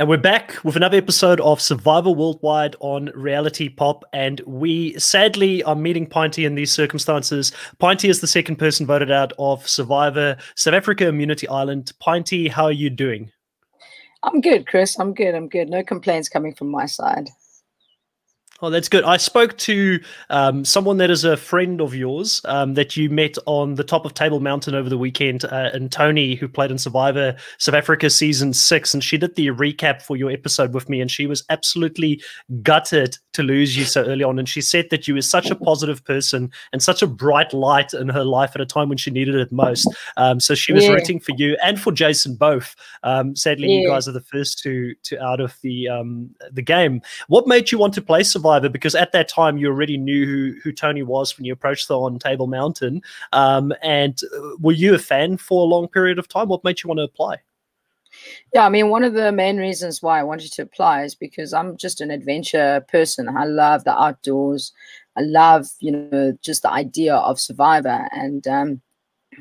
And we're back with another episode of Survivor Worldwide on Reality Pop. And we sadly are meeting Pinty in these circumstances. Pinty is the second person voted out of Survivor South Africa Immunity Island. Pinty, how are you doing? I'm good, Chris. I'm good. I'm good. No complaints coming from my side. Oh, that's good. I spoke to um, someone that is a friend of yours um, that you met on the top of Table Mountain over the weekend, uh, and Tony, who played in Survivor South Africa season six, and she did the recap for your episode with me, and she was absolutely gutted to lose you so early on. And she said that you were such a positive person and such a bright light in her life at a time when she needed it most. Um, so she was yeah. rooting for you and for Jason both. Um, sadly, yeah. you guys are the first to to out of the um, the game. What made you want to play Survivor? Because at that time you already knew who, who Tony was when you approached her on Table Mountain. Um, and uh, were you a fan for a long period of time? What made you want to apply? Yeah, I mean, one of the main reasons why I wanted to apply is because I'm just an adventure person. I love the outdoors. I love, you know, just the idea of Survivor. And um,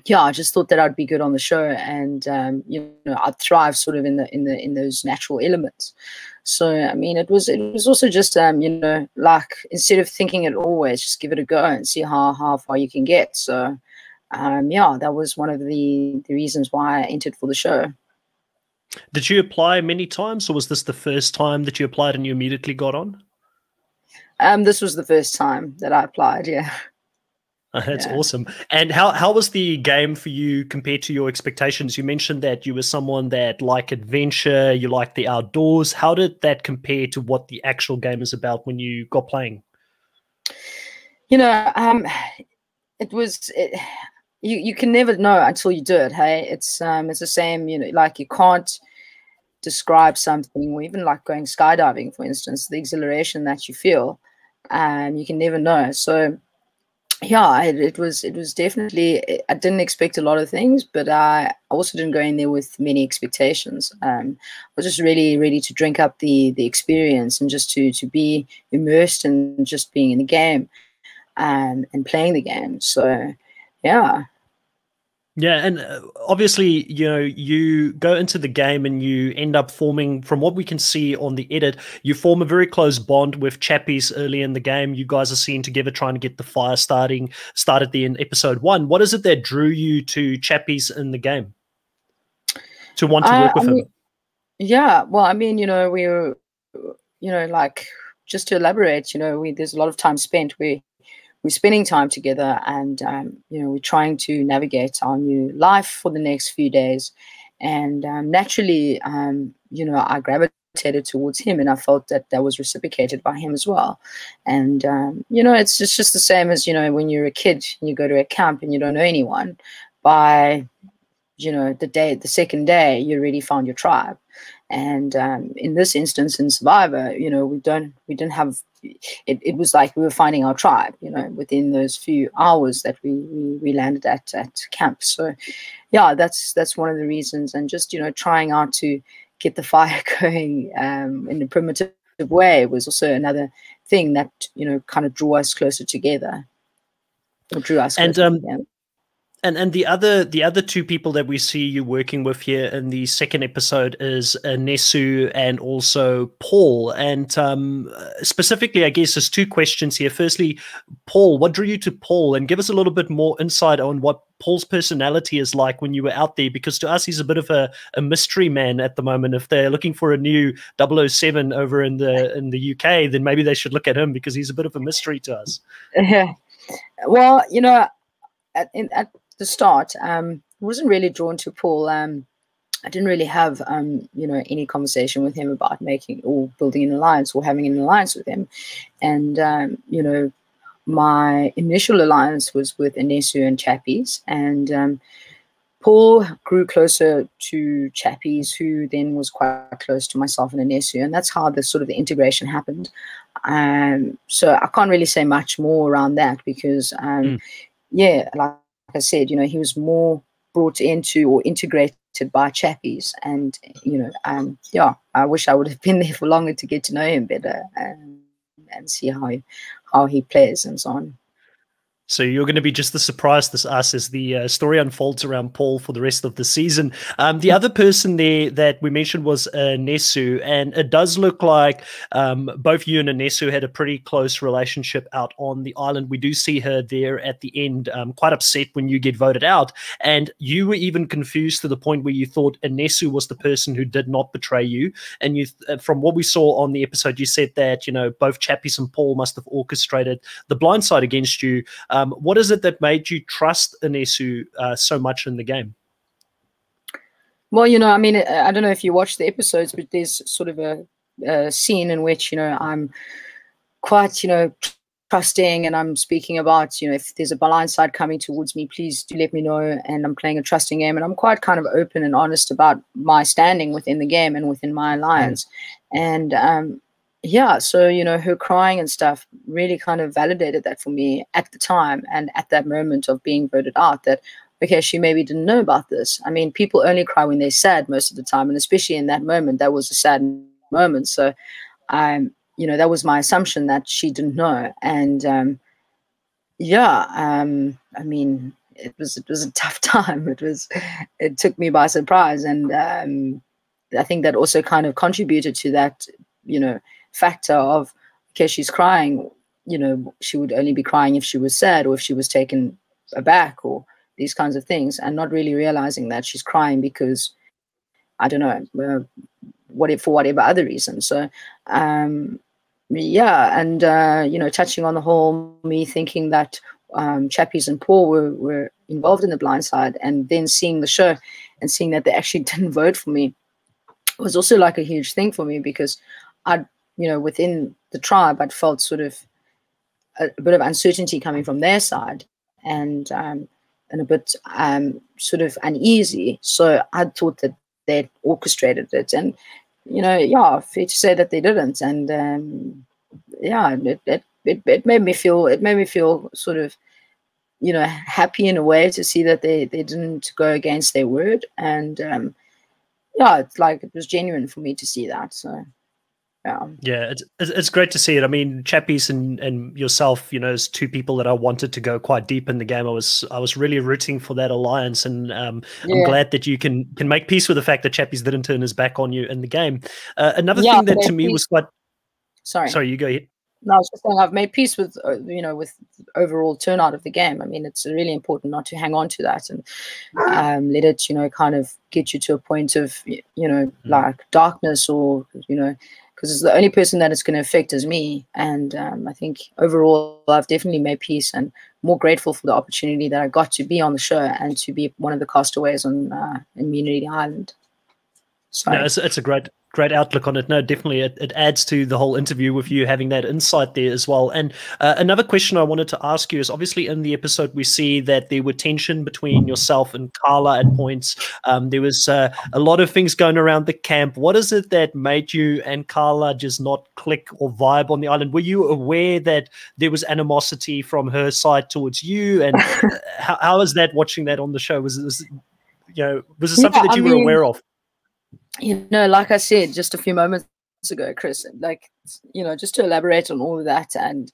yeah, I just thought that I'd be good on the show, and um, you know, I'd thrive sort of in the in the in those natural elements. So I mean, it was it was also just um, you know like instead of thinking it always, just give it a go and see how how far you can get. So um, yeah, that was one of the the reasons why I entered for the show. Did you apply many times, or was this the first time that you applied and you immediately got on? Um, this was the first time that I applied. Yeah. That's yeah. awesome. And how how was the game for you compared to your expectations? You mentioned that you were someone that liked adventure, you like the outdoors. How did that compare to what the actual game is about when you got playing? You know, um, it was it, you you can never know until you do it. Hey, it's um it's the same. You know, like you can't describe something, or even like going skydiving, for instance, the exhilaration that you feel, um, you can never know. So yeah, it, it, was it was definitely. I didn't expect a lot of things, but I also didn't go in there with many expectations. Um, I was just really ready to drink up the the experience and just to to be immersed in just being in the game, um, and playing the game. So, yeah, yeah, and uh, obviously, you know, you go into the game and you end up forming, from what we can see on the edit, you form a very close bond with Chappies early in the game. You guys are seen together trying to get the fire starting, started there in episode one. What is it that drew you to Chappies in the game? To want to work with I mean, him? Yeah, well, I mean, you know, we were, you know, like just to elaborate, you know, we, there's a lot of time spent. We we're spending time together and um, you know we're trying to navigate our new life for the next few days. And um, naturally um, you know i gravitated towards him and i felt that that was reciprocated by him as well. And um, you know it's just, just the same as you know when you're a kid and you go to a camp and you don't know anyone. By you know the day the second day you already found your tribe and um, in this instance in survivor you know we don't we didn't have it, it was like we were finding our tribe you know within those few hours that we we, we landed at at camp. So yeah that's that's one of the reasons. And just you know trying out to get the fire going um, in a primitive way was also another thing that you know kind of drew us closer together. Or drew us and um, together and and the other the other two people that we see you working with here in the second episode is uh, Nesu and also Paul. And um, specifically, I guess there's two questions here. Firstly, Paul, what drew you to Paul, and give us a little bit more insight on what Paul's personality is like when you were out there, because to us he's a bit of a, a mystery man at the moment. If they're looking for a new 007 over in the in the UK, then maybe they should look at him because he's a bit of a mystery to us. Yeah. Well, you know, at, in, at the start, um, wasn't really drawn to Paul. Um, I didn't really have, um, you know, any conversation with him about making or building an alliance or having an alliance with him. And, um, you know, my initial alliance was with Anesu and Chappies. And um, Paul grew closer to Chappies, who then was quite close to myself and Anesu. And that's how the sort of the integration happened. Um, so I can't really say much more around that because, um, mm. yeah, like I said, you know, he was more brought into or integrated by Chappies. And, you know, um, yeah, I wish I would have been there for longer to get to know him better and, and see how he, how he plays and so on. So you're going to be just as surprised as us as the uh, story unfolds around Paul for the rest of the season. Um, the other person there that we mentioned was uh, Nesu, and it does look like um, both you and Nesu had a pretty close relationship out on the island. We do see her there at the end, um, quite upset when you get voted out, and you were even confused to the point where you thought Nesu was the person who did not betray you. And you, uh, from what we saw on the episode, you said that you know both Chappies and Paul must have orchestrated the blindside against you. Um, what is it that made you trust Anesu uh, so much in the game? Well, you know, I mean, I don't know if you watch the episodes, but there's sort of a, a scene in which, you know, I'm quite, you know, trusting and I'm speaking about, you know, if there's a blind side coming towards me, please do let me know. And I'm playing a trusting game and I'm quite kind of open and honest about my standing within the game and within my alliance. Mm. And um, yeah, so you know, her crying and stuff really kind of validated that for me at the time and at that moment of being voted out that okay, she maybe didn't know about this. I mean, people only cry when they're sad most of the time, and especially in that moment, that was a sad moment. So, um, you know, that was my assumption that she didn't know, and um, yeah, um, I mean, it was it was a tough time. It was it took me by surprise, and um, I think that also kind of contributed to that, you know factor of okay she's crying you know she would only be crying if she was sad or if she was taken aback or these kinds of things and not really realizing that she's crying because i don't know uh, what if for whatever other reason. So um yeah and uh you know touching on the whole me thinking that um chappies and paul were were involved in the blind side and then seeing the show and seeing that they actually didn't vote for me was also like a huge thing for me because i you know, within the tribe, I'd felt sort of a, a bit of uncertainty coming from their side and um, and a bit um, sort of uneasy. So I thought that they'd orchestrated it, and you know, yeah, fair to say that they didn't. And um, yeah, it, it it it made me feel it made me feel sort of you know happy in a way to see that they they didn't go against their word and um yeah it's like it was genuine for me to see that so yeah yeah it's, it's great to see it i mean chappies and and yourself you know as two people that i wanted to go quite deep in the game i was i was really rooting for that alliance and um, yeah. i'm glad that you can can make peace with the fact that chappies didn't turn his back on you in the game uh, another yeah, thing that to me was quite sorry sorry you go ahead no, I was just saying I've made peace with uh, you know with overall turnout of the game. I mean, it's really important not to hang on to that and um, let it you know kind of get you to a point of you know mm. like darkness or you know because it's the only person that it's going to affect is me. And um, I think overall, I've definitely made peace and more grateful for the opportunity that I got to be on the show and to be one of the castaways on uh, Immunity Island. So no, it's, it's a great great outlook on it. No, definitely, it, it adds to the whole interview with you having that insight there as well. And uh, another question I wanted to ask you is obviously in the episode we see that there were tension between yourself and Carla at points. Um, there was uh, a lot of things going around the camp. What is it that made you and Carla just not click or vibe on the island? Were you aware that there was animosity from her side towards you? And how, how is that watching that on the show? Was, was you know was it something yeah, that you I were mean, aware of? You know, like I said just a few moments ago, Chris, like, you know, just to elaborate on all of that and,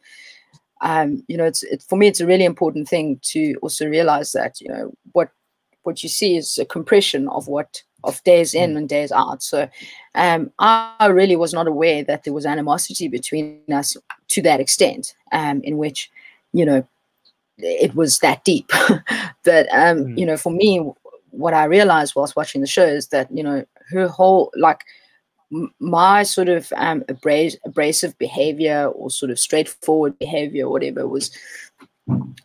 um, you know, it's it, for me, it's a really important thing to also realize that, you know, what what you see is a compression of what of days in mm. and days out. So um, I really was not aware that there was animosity between us to that extent, um, in which, you know, it was that deep. but um, mm. you know, for me, what I realized whilst watching the show is that, you know, her whole like my sort of um, abras- abrasive behavior or sort of straightforward behavior, or whatever, was,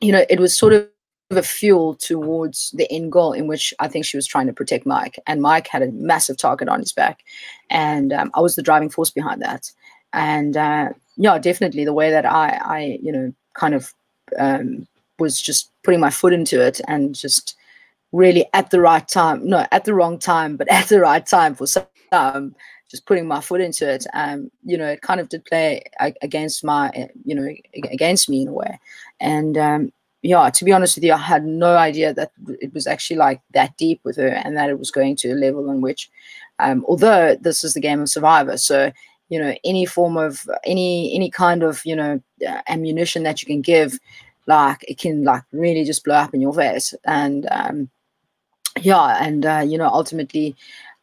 you know, it was sort of a fuel towards the end goal in which I think she was trying to protect Mike. And Mike had a massive target on his back. And um, I was the driving force behind that. And uh, yeah, definitely the way that I, I you know, kind of um, was just putting my foot into it and just really at the right time no at the wrong time but at the right time for some um, just putting my foot into it um you know it kind of did play against my you know against me in a way and um yeah to be honest with you i had no idea that it was actually like that deep with her and that it was going to a level in which um although this is the game of survivor so you know any form of any any kind of you know ammunition that you can give like it can like really just blow up in your face. And um, yeah, and uh, you know, ultimately,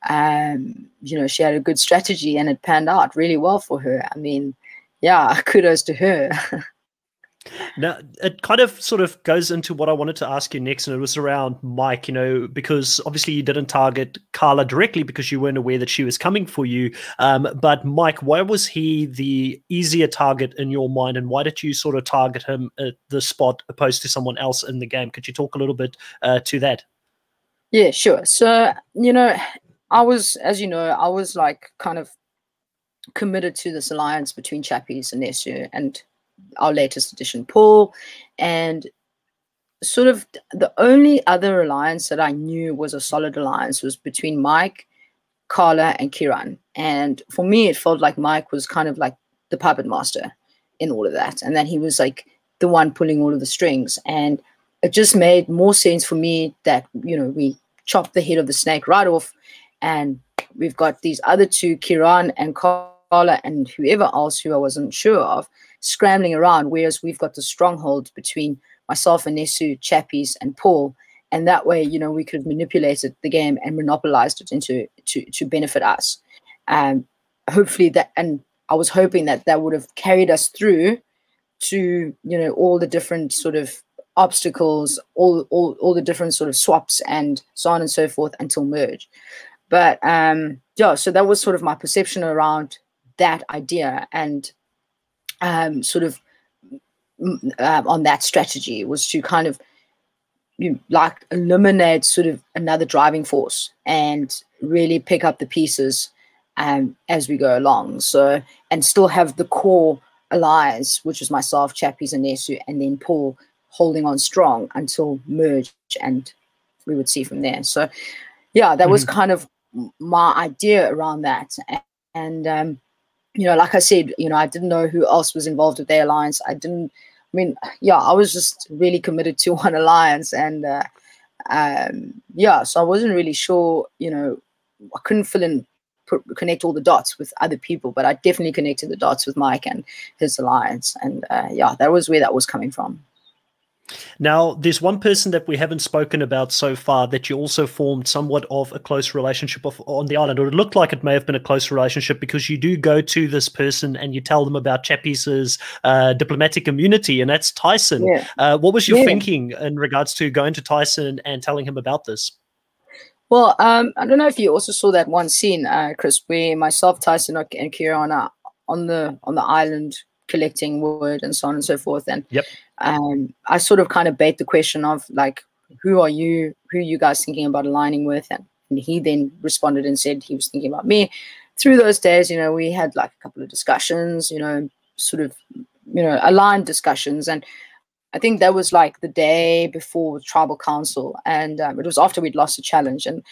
um, you know, she had a good strategy and it panned out really well for her. I mean, yeah, kudos to her. Now, it kind of sort of goes into what I wanted to ask you next, and it was around Mike, you know, because obviously you didn't target Carla directly because you weren't aware that she was coming for you. Um, but Mike, why was he the easier target in your mind, and why did you sort of target him at the spot opposed to someone else in the game? Could you talk a little bit uh, to that? Yeah, sure. So, you know, I was, as you know, I was like kind of committed to this alliance between Chappies and Nesu and our latest edition, Paul, and sort of the only other alliance that I knew was a solid alliance was between Mike, Carla, and Kieran. And for me, it felt like Mike was kind of like the puppet master in all of that, and that he was like the one pulling all of the strings. And it just made more sense for me that you know we chopped the head of the snake right off, and we've got these other two, Kiran and Carla, and whoever else who I wasn't sure of scrambling around, whereas we've got the stronghold between myself and Nesu, Chappies, and Paul. And that way, you know, we could have manipulated the game and monopolized it into to to benefit us. Um, hopefully that, and I was hoping that that would have carried us through to you know all the different sort of obstacles, all all all the different sort of swaps and so on and so forth until merge. But um, yeah, so that was sort of my perception around that idea, and um, sort of uh, on that strategy was to kind of you know, like eliminate sort of another driving force and really pick up the pieces um, as we go along. So and still have the core alliance, which was myself, Chappies and Nesu, and then Paul holding on strong until merge, and we would see from there. So yeah, that mm -hmm. was mm-hmm. kind of my idea around that, and, and um, you know, like I said, you know, I didn't know who else was involved with the alliance. I didn't. I mean, yeah, I was just really committed to one alliance, and uh, um, yeah, so I wasn't really sure. You know, I couldn't fill in, connect all the dots with other people, but I definitely connected the dots with Mike and his alliance, and uh, yeah, that was where that was coming from. Now, there's one person that we haven't spoken about so far that you also formed somewhat of a close relationship of, on the island, or it looked like it may have been a close relationship because you do go to this person and you tell them about Chappies' uh, diplomatic immunity, and that's Tyson. Yeah. Uh, what was your yeah. thinking in regards to going to Tyson and telling him about this? Well, um, I don't know if you also saw that one scene, uh, Chris, where myself, Tyson, and Kieran are on the on the island collecting wood and so on and so forth. And yep. Um, I sort of kind of bait the question of like, who are you? Who are you guys thinking about aligning with? And, and he then responded and said he was thinking about me. Through those days, you know, we had like a couple of discussions, you know, sort of, you know, aligned discussions. And I think that was like the day before tribal council. And um, it was after we'd lost the challenge. And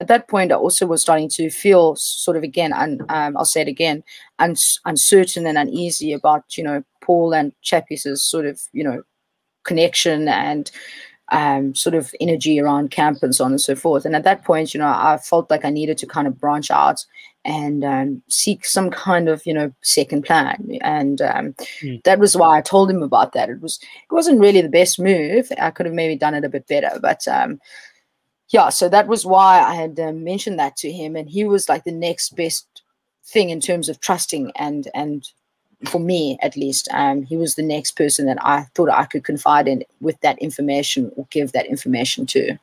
at that point, I also was starting to feel sort of again, and um, I'll say it again, uns uncertain and uneasy about you know Paul and Chappies' sort of you know connection and um, sort of energy around camp and so on and so forth. And at that point, you know, I felt like I needed to kind of branch out and um, seek some kind of you know second plan. And um, mm. that was why I told him about that. It was it wasn't really the best move. I could have maybe done it a bit better, but um, yeah, so that was why I had uh, mentioned that to him, and he was like the next best thing in terms of trusting and and for me at least, um, he was the next person that I thought I could confide in with that information or give that information to.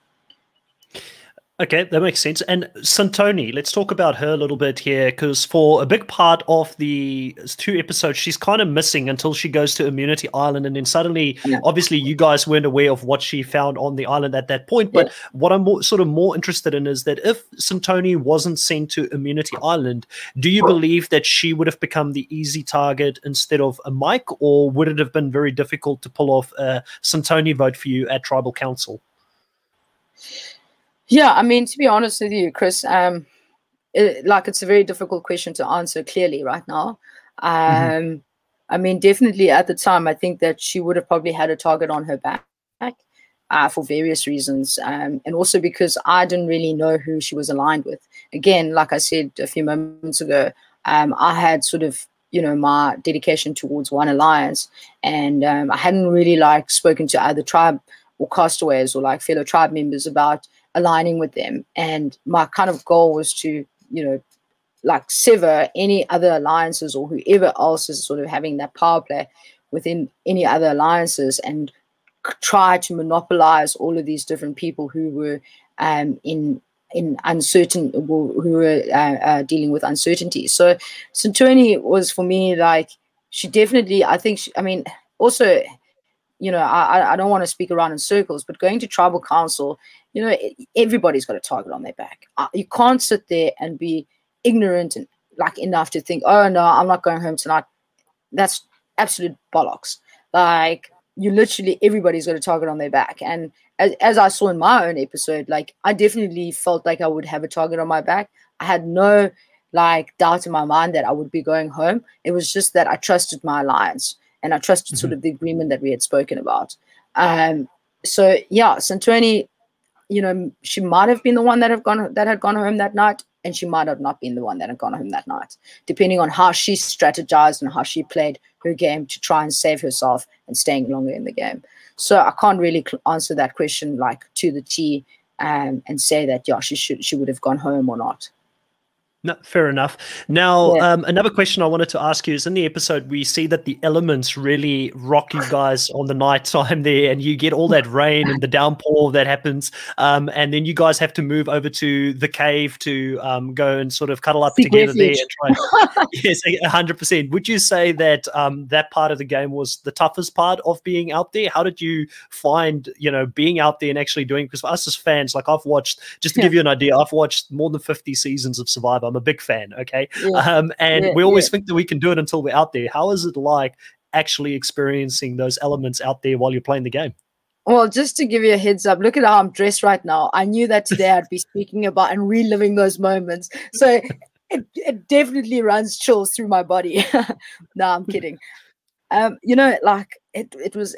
Okay, that makes sense. And Santoni, let's talk about her a little bit here, because for a big part of the two episodes, she's kind of missing until she goes to Immunity Island, and then suddenly, yeah. obviously, you guys weren't aware of what she found on the island at that point. But yeah. what I'm more, sort of more interested in is that if Santoni wasn't sent to Immunity Island, do you believe that she would have become the easy target instead of a Mike, or would it have been very difficult to pull off a Santoni vote for you at Tribal Council? Yeah, I mean, to be honest with you, Chris, um, it, like it's a very difficult question to answer clearly right now. Mm-hmm. Um, mm-hmm. I mean, definitely at the time, I think that she would have probably had a target on her back uh, for various reasons, um, and also because I didn't really know who she was aligned with. Again, like I said a few moments ago, um, I had sort of you know my dedication towards one alliance and um, i hadn't really like spoken to other tribe or castaways or like fellow tribe members about aligning with them and my kind of goal was to you know like sever any other alliances or whoever else is sort of having that power play within any other alliances and try to monopolize all of these different people who were um, in in uncertain who were uh, uh, dealing with uncertainty. So Santoni was for me like she definitely I think she, I mean also you know I I don't want to speak around in circles but going to tribal council you know everybody's got a target on their back. Uh, you can't sit there and be ignorant and like enough to think oh no I'm not going home tonight. That's absolute bollocks. Like you literally everybody's got a target on their back and as, as i saw in my own episode like i definitely felt like i would have a target on my back i had no like doubt in my mind that i would be going home it was just that i trusted my alliance and i trusted mm-hmm. sort of the agreement that we had spoken about um so yeah santoni you know she might have been the one that have gone that had gone home that night and she might have not been the one that had gone home that night, depending on how she strategized and how she played her game to try and save herself and staying longer in the game. So I can't really answer that question like to the T um, and say that yeah she should she would have gone home or not. No, fair enough. Now, yeah. um, another question I wanted to ask you is in the episode, we see that the elements really rock you guys on the night time there, and you get all that rain and the downpour that happens. Um, and then you guys have to move over to the cave to um, go and sort of cuddle up Seek together refuge. there and try. yes, 100%. Would you say that um, that part of the game was the toughest part of being out there? How did you find, you know, being out there and actually doing Because for us as fans, like I've watched, just to yeah. give you an idea, I've watched more than 50 seasons of Survivor. I'm a big fan. Okay. Yeah. Um, and yeah, we always yeah. think that we can do it until we're out there. How is it like actually experiencing those elements out there while you're playing the game? Well, just to give you a heads up, look at how I'm dressed right now. I knew that today I'd be speaking about and reliving those moments. So it, it definitely runs chills through my body. no, I'm kidding. Um, you know, like it, it was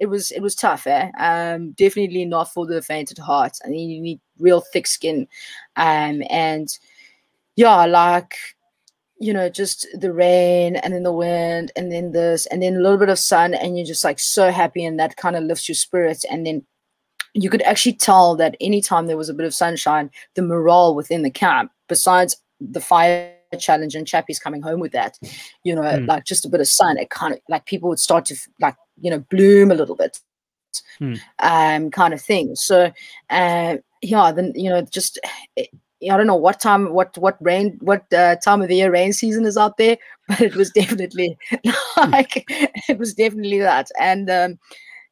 it was it was tough, eh? Um, definitely not for the faint at heart. I mean, you need real thick skin, um, and yeah, like you know, just the rain and then the wind and then this and then a little bit of sun, and you're just like so happy, and that kind of lifts your spirits. And then you could actually tell that anytime there was a bit of sunshine, the morale within the camp, besides the fire challenge and Chappies coming home with that, you know, mm. like just a bit of sun, it kind of like people would start to like, you know, bloom a little bit, mm. um, kind of thing. So, uh, yeah, then, you know, just it, I don't know what time, what what rain, what uh, time of the year rain season is out there, but it was definitely like it was definitely that, and um,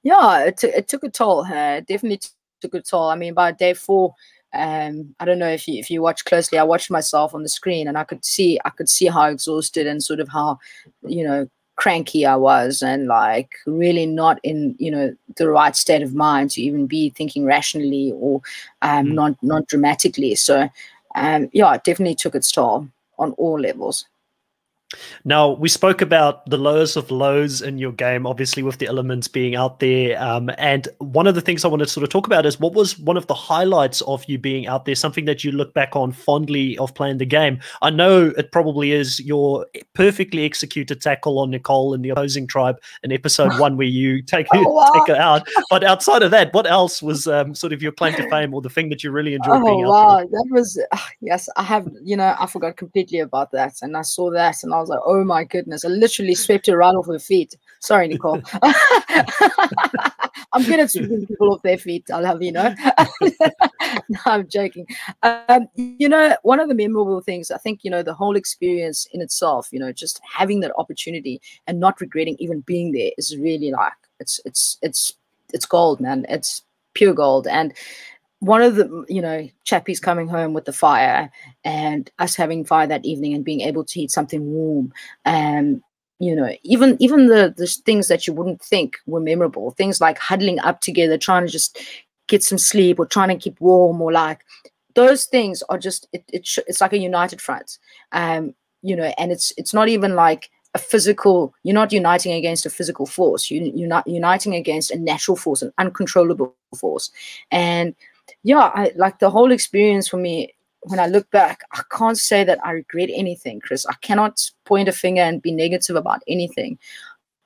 yeah, it, it took a toll. Uh, definitely took a toll. I mean, by day four, um, I don't know if you if you watch closely. I watched myself on the screen, and I could see I could see how exhausted and sort of how you know cranky I was and like really not in you know the right state of mind to even be thinking rationally or um, mm. not not dramatically. So um, yeah, it definitely took its toll on all levels. Now, we spoke about the lowest of lows in your game, obviously, with the elements being out there. Um, and one of the things I wanted to sort of talk about is what was one of the highlights of you being out there, something that you look back on fondly of playing the game. I know it probably is your perfectly executed tackle on Nicole in the opposing tribe in episode one, where you take, oh, wow. take her out. But outside of that, what else was um, sort of your claim to fame or the thing that you really enjoyed oh, being out wow. there? That was, uh, yes, I have, you know, I forgot completely about that. And I saw that and I was like, oh my goodness, I literally swept her right off her feet. Sorry, Nicole. I'm good at sweeping people off their feet, I'll have you know. no, I'm joking. Um, you know, one of the memorable things, I think, you know, the whole experience in itself, you know, just having that opportunity and not regretting even being there is really like, it's, it's, it's, it's gold, man. It's pure gold. And one of the you know chappies coming home with the fire and us having fire that evening and being able to eat something warm and you know even even the the things that you wouldn't think were memorable things like huddling up together trying to just get some sleep or trying to keep warm or like those things are just it, it it's like a united front. Um you know and it's it's not even like a physical you're not uniting against a physical force. You, you're not uniting against a natural force an uncontrollable force. And yeah, I, like the whole experience for me, when I look back, I can't say that I regret anything, Chris. I cannot point a finger and be negative about anything.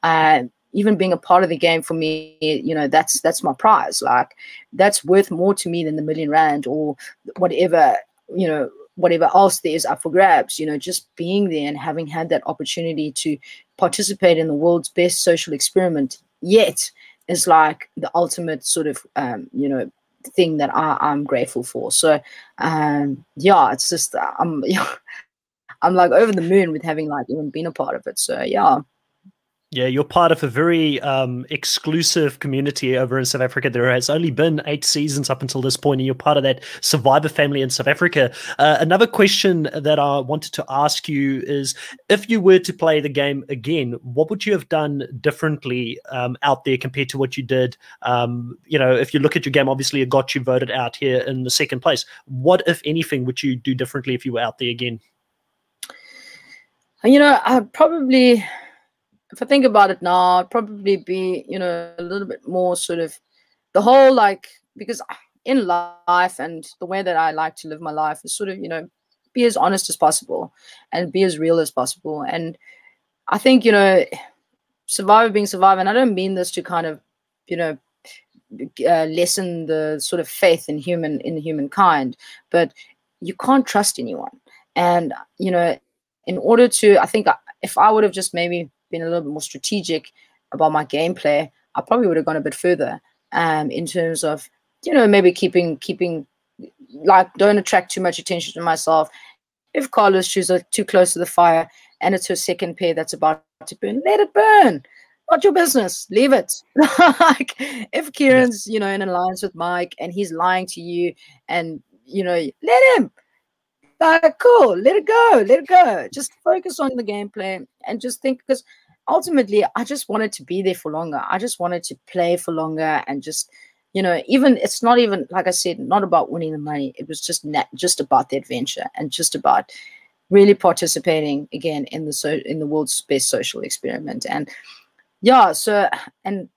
Uh, even being a part of the game for me, you know, that's that's my prize. Like that's worth more to me than the million rand or whatever, you know, whatever else there is up for grabs. You know, just being there and having had that opportunity to participate in the world's best social experiment yet is like the ultimate sort of um, you know thing that I, I'm grateful for. So um, yeah, it's just I'm yeah, I'm like over the moon with having like even been a part of it. So yeah. Yeah, you're part of a very um, exclusive community over in South Africa. There has only been eight seasons up until this point, and you're part of that survivor family in South Africa. Uh, another question that I wanted to ask you is if you were to play the game again, what would you have done differently um, out there compared to what you did? Um, you know, if you look at your game, obviously it got you voted out here in the second place. What, if anything, would you do differently if you were out there again? You know, I probably if I think about it now, I'd probably be, you know, a little bit more sort of the whole like because in life and the way that I like to live my life is sort of, you know, be as honest as possible and be as real as possible. And I think, you know, survivor being survivor, and I don't mean this to kind of, you know, uh, lessen the sort of faith in human in humankind, but you can't trust anyone. And you know, in order to, I think if I would have just maybe been a little bit more strategic about my gameplay, I probably would have gone a bit further um, in terms of, you know, maybe keeping, keeping, like, don't attract too much attention to myself. If Carla's shoes too close to the fire and it's her second pair that's about to burn, let it burn. Not your business. Leave it. like, if Kieran's, you know, in alliance with Mike and he's lying to you and, you know, let him like cool let it go let it go just focus on the gameplay and just think because ultimately I just wanted to be there for longer. I just wanted to play for longer and just, you know, even it's not even like I said, not about winning the money. It was just net, just about the adventure and just about really participating again in the so in the world's best social experiment. And yeah, so and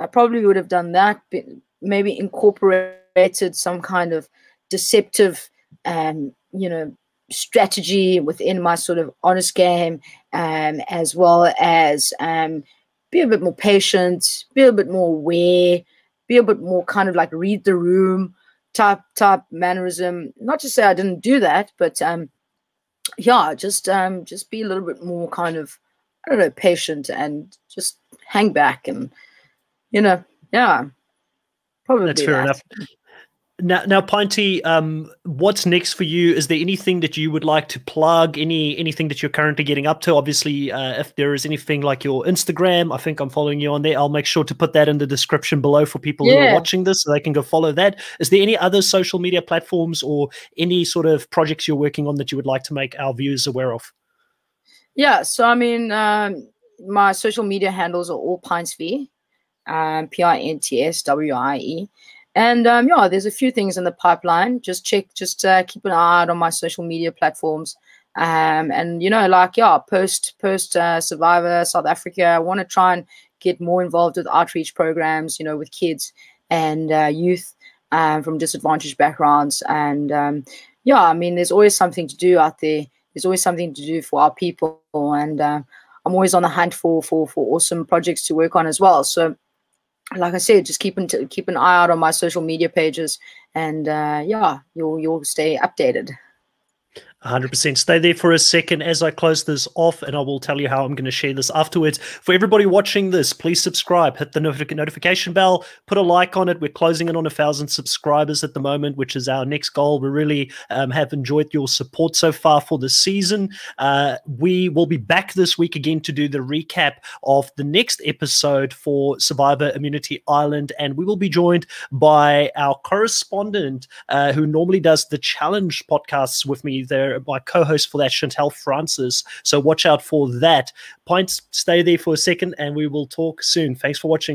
I probably would have done that, but maybe incorporated some kind of deceptive um, you know, strategy within my sort of honest game, um, as well as um, be a bit more patient, be a bit more aware, be a bit more kind of like read the room type type mannerism. Not to say I didn't do that, but um, yeah, just um, just be a little bit more kind of I don't know patient and just hang back and you know yeah probably that's fair that. enough now, now, Pinty, um, what's next for you? Is there anything that you would like to plug? Any anything that you're currently getting up to? Obviously, uh, if there is anything like your Instagram, I think I'm following you on there. I'll make sure to put that in the description below for people yeah. who are watching this, so they can go follow that. Is there any other social media platforms or any sort of projects you're working on that you would like to make our viewers aware of? Yeah, so I mean, um, my social media handles are all Pintswie, um, P I N T S W I E. And um, yeah, there's a few things in the pipeline. Just check, just uh, keep an eye out on my social media platforms. Um, and you know, like yeah, post post uh, Survivor South Africa. I want to try and get more involved with outreach programs. You know, with kids and uh, youth um, from disadvantaged backgrounds. And um, yeah, I mean, there's always something to do out there. There's always something to do for our people, and uh, I'm always on the hunt for for for awesome projects to work on as well. So like I said, just keep, into, keep an eye out on my social media pages, and uh, yeah, you'll you'll stay updated. 100%. Stay there for a second as I close this off, and I will tell you how I'm going to share this afterwards. For everybody watching this, please subscribe, hit the notification bell, put a like on it. We're closing in on a thousand subscribers at the moment, which is our next goal. We really um, have enjoyed your support so far for the season. Uh, we will be back this week again to do the recap of the next episode for Survivor Immunity Island, and we will be joined by our correspondent uh, who normally does the challenge podcasts with me there my co-host for that, Chantel Francis. So watch out for that. Pints, stay there for a second, and we will talk soon. Thanks for watching.